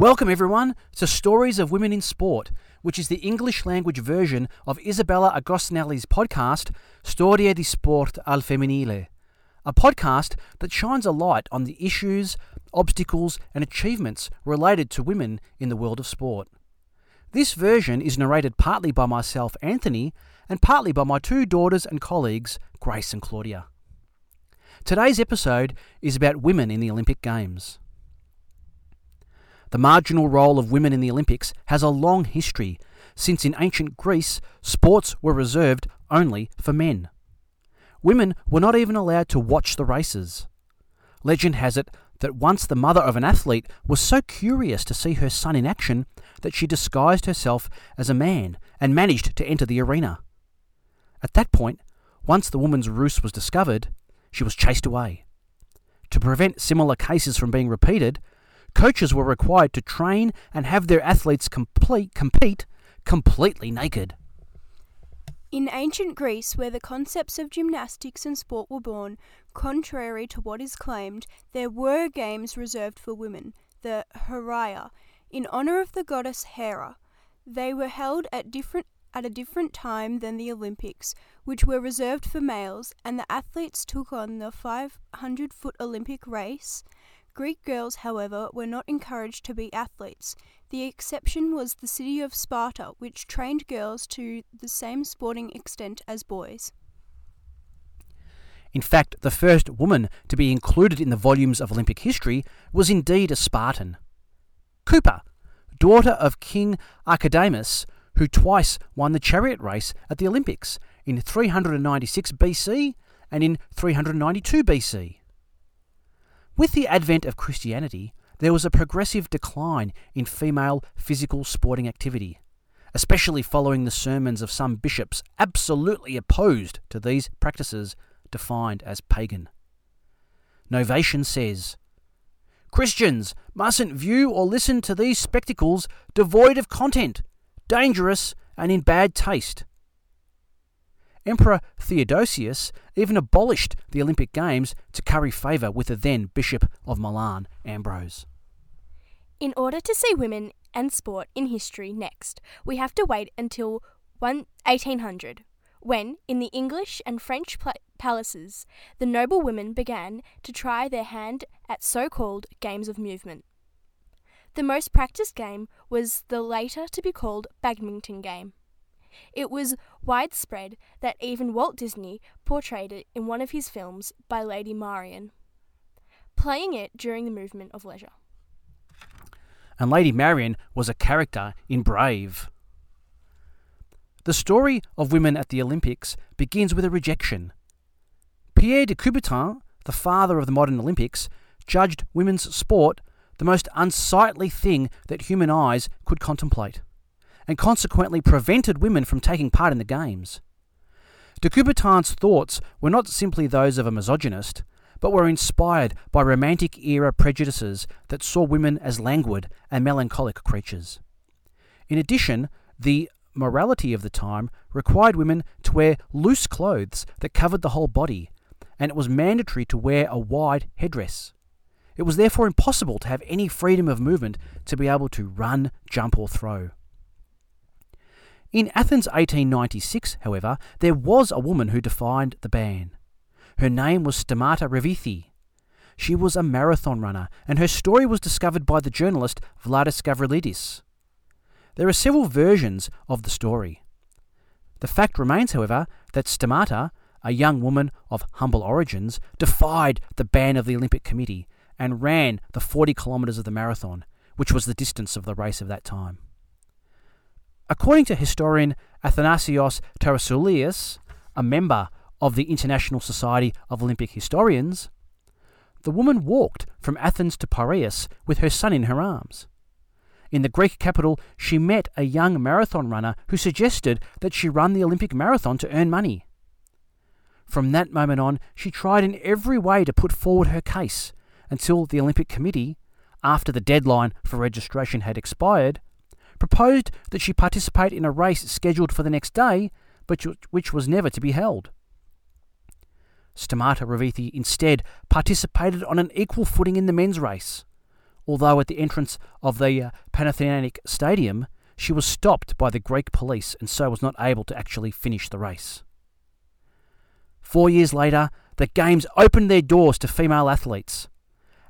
Welcome, everyone, to Stories of Women in Sport, which is the English language version of Isabella Agostinelli's podcast, Storia di Sport al Femminile, a podcast that shines a light on the issues, obstacles, and achievements related to women in the world of sport. This version is narrated partly by myself, Anthony, and partly by my two daughters and colleagues, Grace and Claudia. Today's episode is about women in the Olympic Games. The marginal role of women in the Olympics has a long history, since in ancient Greece, sports were reserved only for men. Women were not even allowed to watch the races. Legend has it that once the mother of an athlete was so curious to see her son in action that she disguised herself as a man and managed to enter the arena. At that point, once the woman's ruse was discovered, she was chased away. To prevent similar cases from being repeated, coaches were required to train and have their athletes complete, compete completely naked. In ancient Greece, where the concepts of gymnastics and sport were born, contrary to what is claimed, there were games reserved for women, the Heraia, in honor of the goddess Hera. They were held at different at a different time than the Olympics, which were reserved for males, and the athletes took on the 500 foot Olympic race. Greek girls, however, were not encouraged to be athletes. The exception was the city of Sparta, which trained girls to the same sporting extent as boys. In fact, the first woman to be included in the volumes of Olympic history was indeed a Spartan. Cooper, daughter of King Archidamus, who twice won the chariot race at the Olympics in 396 BC and in 392 BC. With the advent of Christianity, there was a progressive decline in female physical sporting activity, especially following the sermons of some bishops absolutely opposed to these practices defined as pagan. Novatian says Christians mustn't view or listen to these spectacles devoid of content dangerous, and in bad taste. Emperor Theodosius even abolished the Olympic Games to curry favour with the then Bishop of Milan, Ambrose. In order to see women and sport in history next, we have to wait until 1800, when, in the English and French palaces, the noble women began to try their hand at so called games of movement. The most practiced game was the later to be called badminton game. It was widespread that even Walt Disney portrayed it in one of his films by Lady Marion, playing it during the movement of leisure. And Lady Marion was a character in Brave. The story of women at the Olympics begins with a rejection. Pierre de Coubertin, the father of the modern Olympics, judged women's sport the most unsightly thing that human eyes could contemplate, and consequently prevented women from taking part in the games. De Coubertin's thoughts were not simply those of a misogynist, but were inspired by Romantic era prejudices that saw women as languid and melancholic creatures. In addition, the morality of the time required women to wear loose clothes that covered the whole body, and it was mandatory to wear a wide headdress. It was therefore impossible to have any freedom of movement to be able to run, jump, or throw. In Athens 1896, however, there was a woman who defied the ban. Her name was Stamata Revithi. She was a marathon runner, and her story was discovered by the journalist Vladis Gavrilidis. There are several versions of the story. The fact remains, however, that Stamata, a young woman of humble origins, defied the ban of the Olympic Committee and ran the 40 kilometres of the marathon, which was the distance of the race of that time. According to historian Athanasios Tarasoulias, a member of the International Society of Olympic Historians, the woman walked from Athens to Piraeus with her son in her arms. In the Greek capital, she met a young marathon runner who suggested that she run the Olympic marathon to earn money. From that moment on, she tried in every way to put forward her case, until the Olympic Committee, after the deadline for registration had expired, proposed that she participate in a race scheduled for the next day, but which was never to be held. Stamata Revithi instead participated on an equal footing in the men's race. although at the entrance of the uh, Panathenaic Stadium, she was stopped by the Greek police and so was not able to actually finish the race. Four years later, the Games opened their doors to female athletes.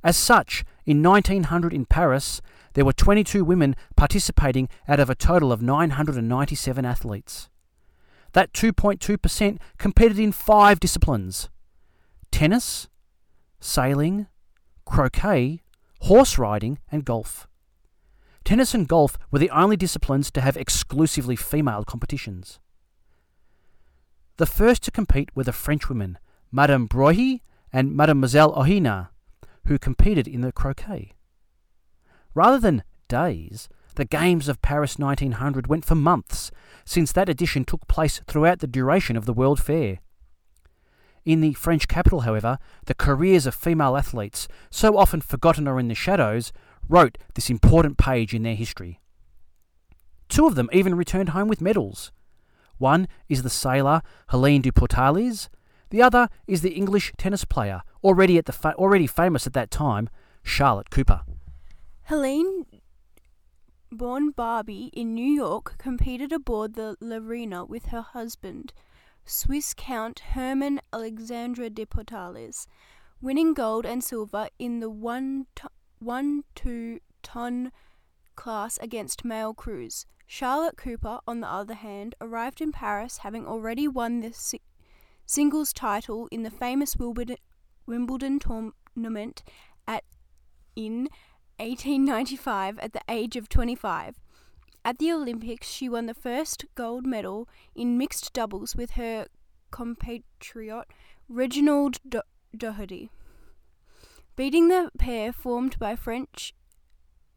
As such, in 1900 in Paris, there were 22 women participating out of a total of 997 athletes. That 2.2% competed in five disciplines tennis, sailing, croquet, horse riding, and golf. Tennis and golf were the only disciplines to have exclusively female competitions. The first to compete were the French women, Madame Broglie and Mademoiselle Ohina, who competed in the croquet. Rather than days, the Games of Paris 1900 went for months, since that edition took place throughout the duration of the World Fair. In the French capital, however, the careers of female athletes, so often forgotten or in the shadows, wrote this important page in their history. Two of them even returned home with medals. One is the sailor Helene du Pourtalès, the other is the English tennis player, already, at the fa- already famous at that time, Charlotte Cooper. Helene, born Barbey in New York, competed aboard the Larina with her husband, Swiss Count Hermann Alexandre de Pourtalès, winning gold and silver in the one, to- one two ton class against male crews. Charlotte Cooper, on the other hand, arrived in Paris having already won the si- singles title in the famous Wimbledon tournament at in 1895 at the age of 25. At the Olympics, she won the first gold medal in mixed doubles with her compatriot Reginald Do- Doherty, beating the pair formed by French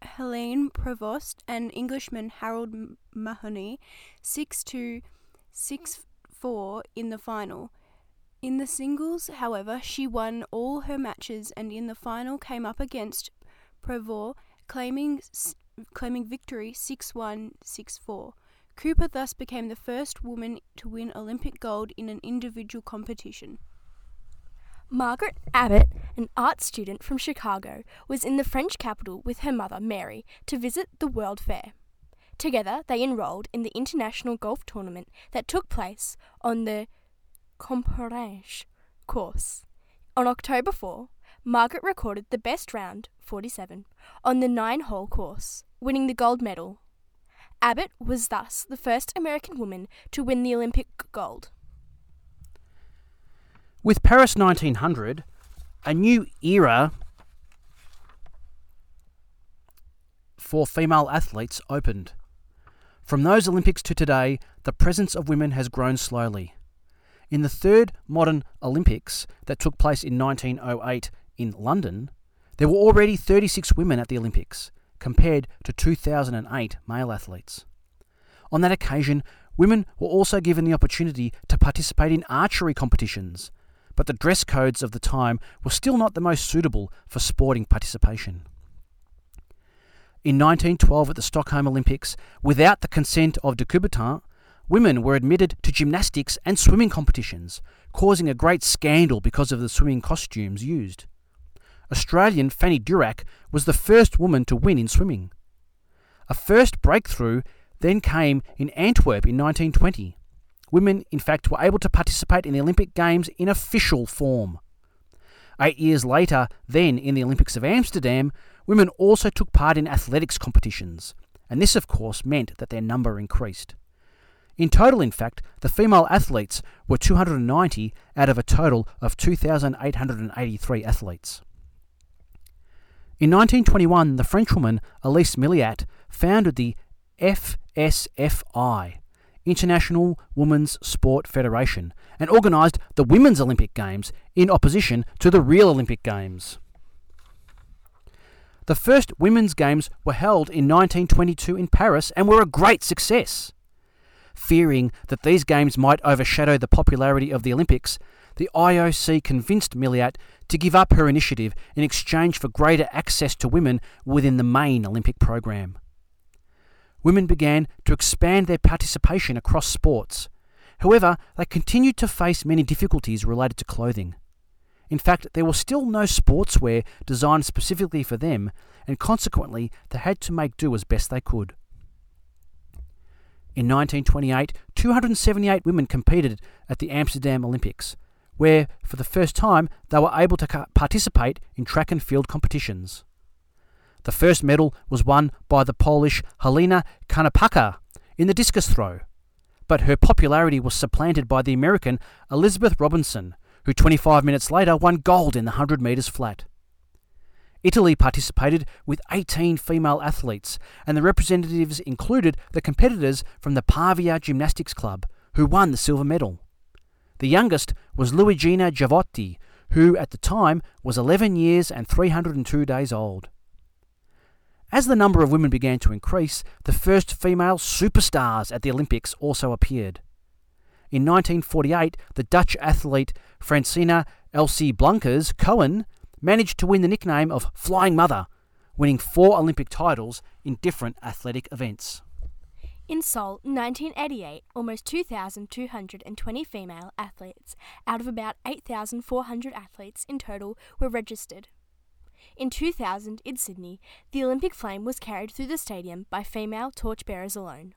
Helene Prevost and Englishman Harold M- Mahony 6 2 6 4 in the final. In the singles, however, she won all her matches and in the final came up against Prevost, claiming claiming victory 6-1, 6-4. Cooper thus became the first woman to win Olympic gold in an individual competition. Margaret Abbott, an art student from Chicago, was in the French capital with her mother, Mary, to visit the World Fair. Together, they enrolled in the international golf tournament that took place on the Compiègne course. On October 4, Margaret recorded the best round, 47, on the nine hole course, winning the gold medal. Abbott was thus the first American woman to win the Olympic gold. With Paris 1900, a new era for female athletes opened. From those Olympics to today, the presence of women has grown slowly. In the third modern Olympics that took place in 1908 in London, there were already 36 women at the Olympics, compared to 2008 male athletes. On that occasion, women were also given the opportunity to participate in archery competitions, but the dress codes of the time were still not the most suitable for sporting participation. In 1912 at the Stockholm Olympics, without the consent of de Coubertin, women were admitted to gymnastics and swimming competitions, causing a great scandal because of the swimming costumes used. Australian Fanny Durack was the first woman to win in swimming. A first breakthrough then came in Antwerp in 1920. Women, in fact, were able to participate in the Olympic Games in official form. Eight years later, then in the Olympics of Amsterdam, women also took part in athletics competitions, and this, of course, meant that their number increased. In total, in fact, the female athletes were 290 out of a total of 2,883 athletes. In 1921, the Frenchwoman Elise Milliat founded the FSFI, International Women's Sport Federation, and organised the Women's Olympic Games in opposition to the real Olympic Games. The first Women's Games were held in 1922 in Paris and were a great success. Fearing that these games might overshadow the popularity of the Olympics, the IOC convinced Milliat to give up her initiative in exchange for greater access to women within the main Olympic program. Women began to expand their participation across sports. However, they continued to face many difficulties related to clothing. In fact, there was still no sportswear designed specifically for them, and consequently, they had to make do as best they could. In 1928, 278 women competed at the Amsterdam Olympics, where, for the first time, they were able to participate in track and field competitions. The first medal was won by the Polish Helena Konopacka in the discus throw, but her popularity was supplanted by the American Elizabeth Robinson, who 25 minutes later won gold in the 100 metres flat. Italy participated with 18 female athletes, and the representatives included the competitors from the Pavia Gymnastics Club, who won the silver medal. The youngest was Luigina Giavotti, who at the time was 11 years and 302 days old. As the number of women began to increase, the first female superstars at the Olympics also appeared. In 1948, the Dutch athlete Francina Elsie Blankers Koen managed to win the nickname of Flying Mother, winning four Olympic titles in different athletic events. In Seoul, 1988, almost 2,220 female athletes out of about 8,400 athletes in total were registered. In 2000, in Sydney, the Olympic flame was carried through the stadium by female torchbearers alone.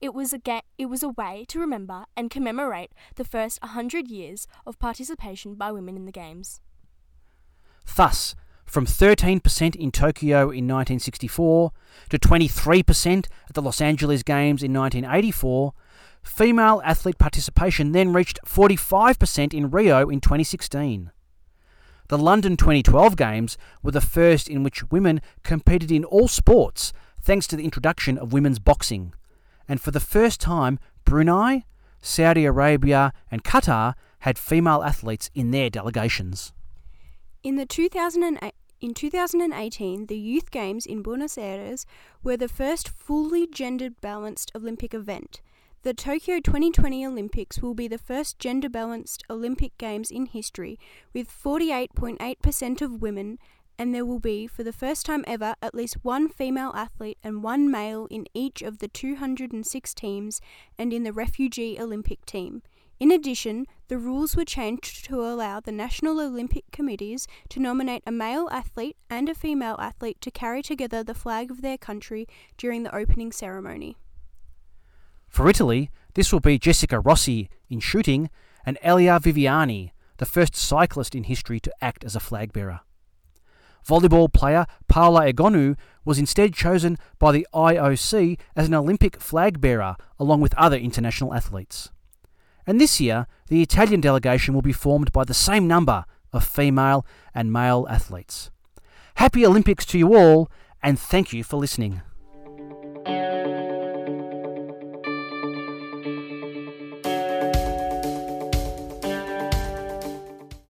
It was a ga- it was a way to remember and commemorate the first 100 years of participation by women in the games. Thus, from 13% in Tokyo in 1964 to 23% at the Los Angeles Games in 1984, female athlete participation then reached 45% in Rio in 2016. The London 2012 Games were the first in which women competed in all sports thanks to the introduction of women's boxing. And for the first time, Brunei, Saudi Arabia, and Qatar had female athletes in their delegations. In the 2008 in 2018, the Youth Games in Buenos Aires were the first fully gender balanced Olympic event. The Tokyo 2020 Olympics will be the first gender balanced Olympic Games in history, with 48.8% of women, and there will be, for the first time ever, at least one female athlete and one male in each of the 206 teams and in the refugee Olympic team. In addition, the rules were changed to allow the National Olympic Committees to nominate a male athlete and a female athlete to carry together the flag of their country during the opening ceremony. For Italy, this will be Jessica Rossi in shooting and Elia Viviani, the first cyclist in history to act as a flag bearer. Volleyball player Paola Egonu was instead chosen by the IOC as an Olympic flag bearer along with other international athletes. And this year, the Italian delegation will be formed by the same number of female and male athletes. Happy Olympics to you all, and thank you for listening.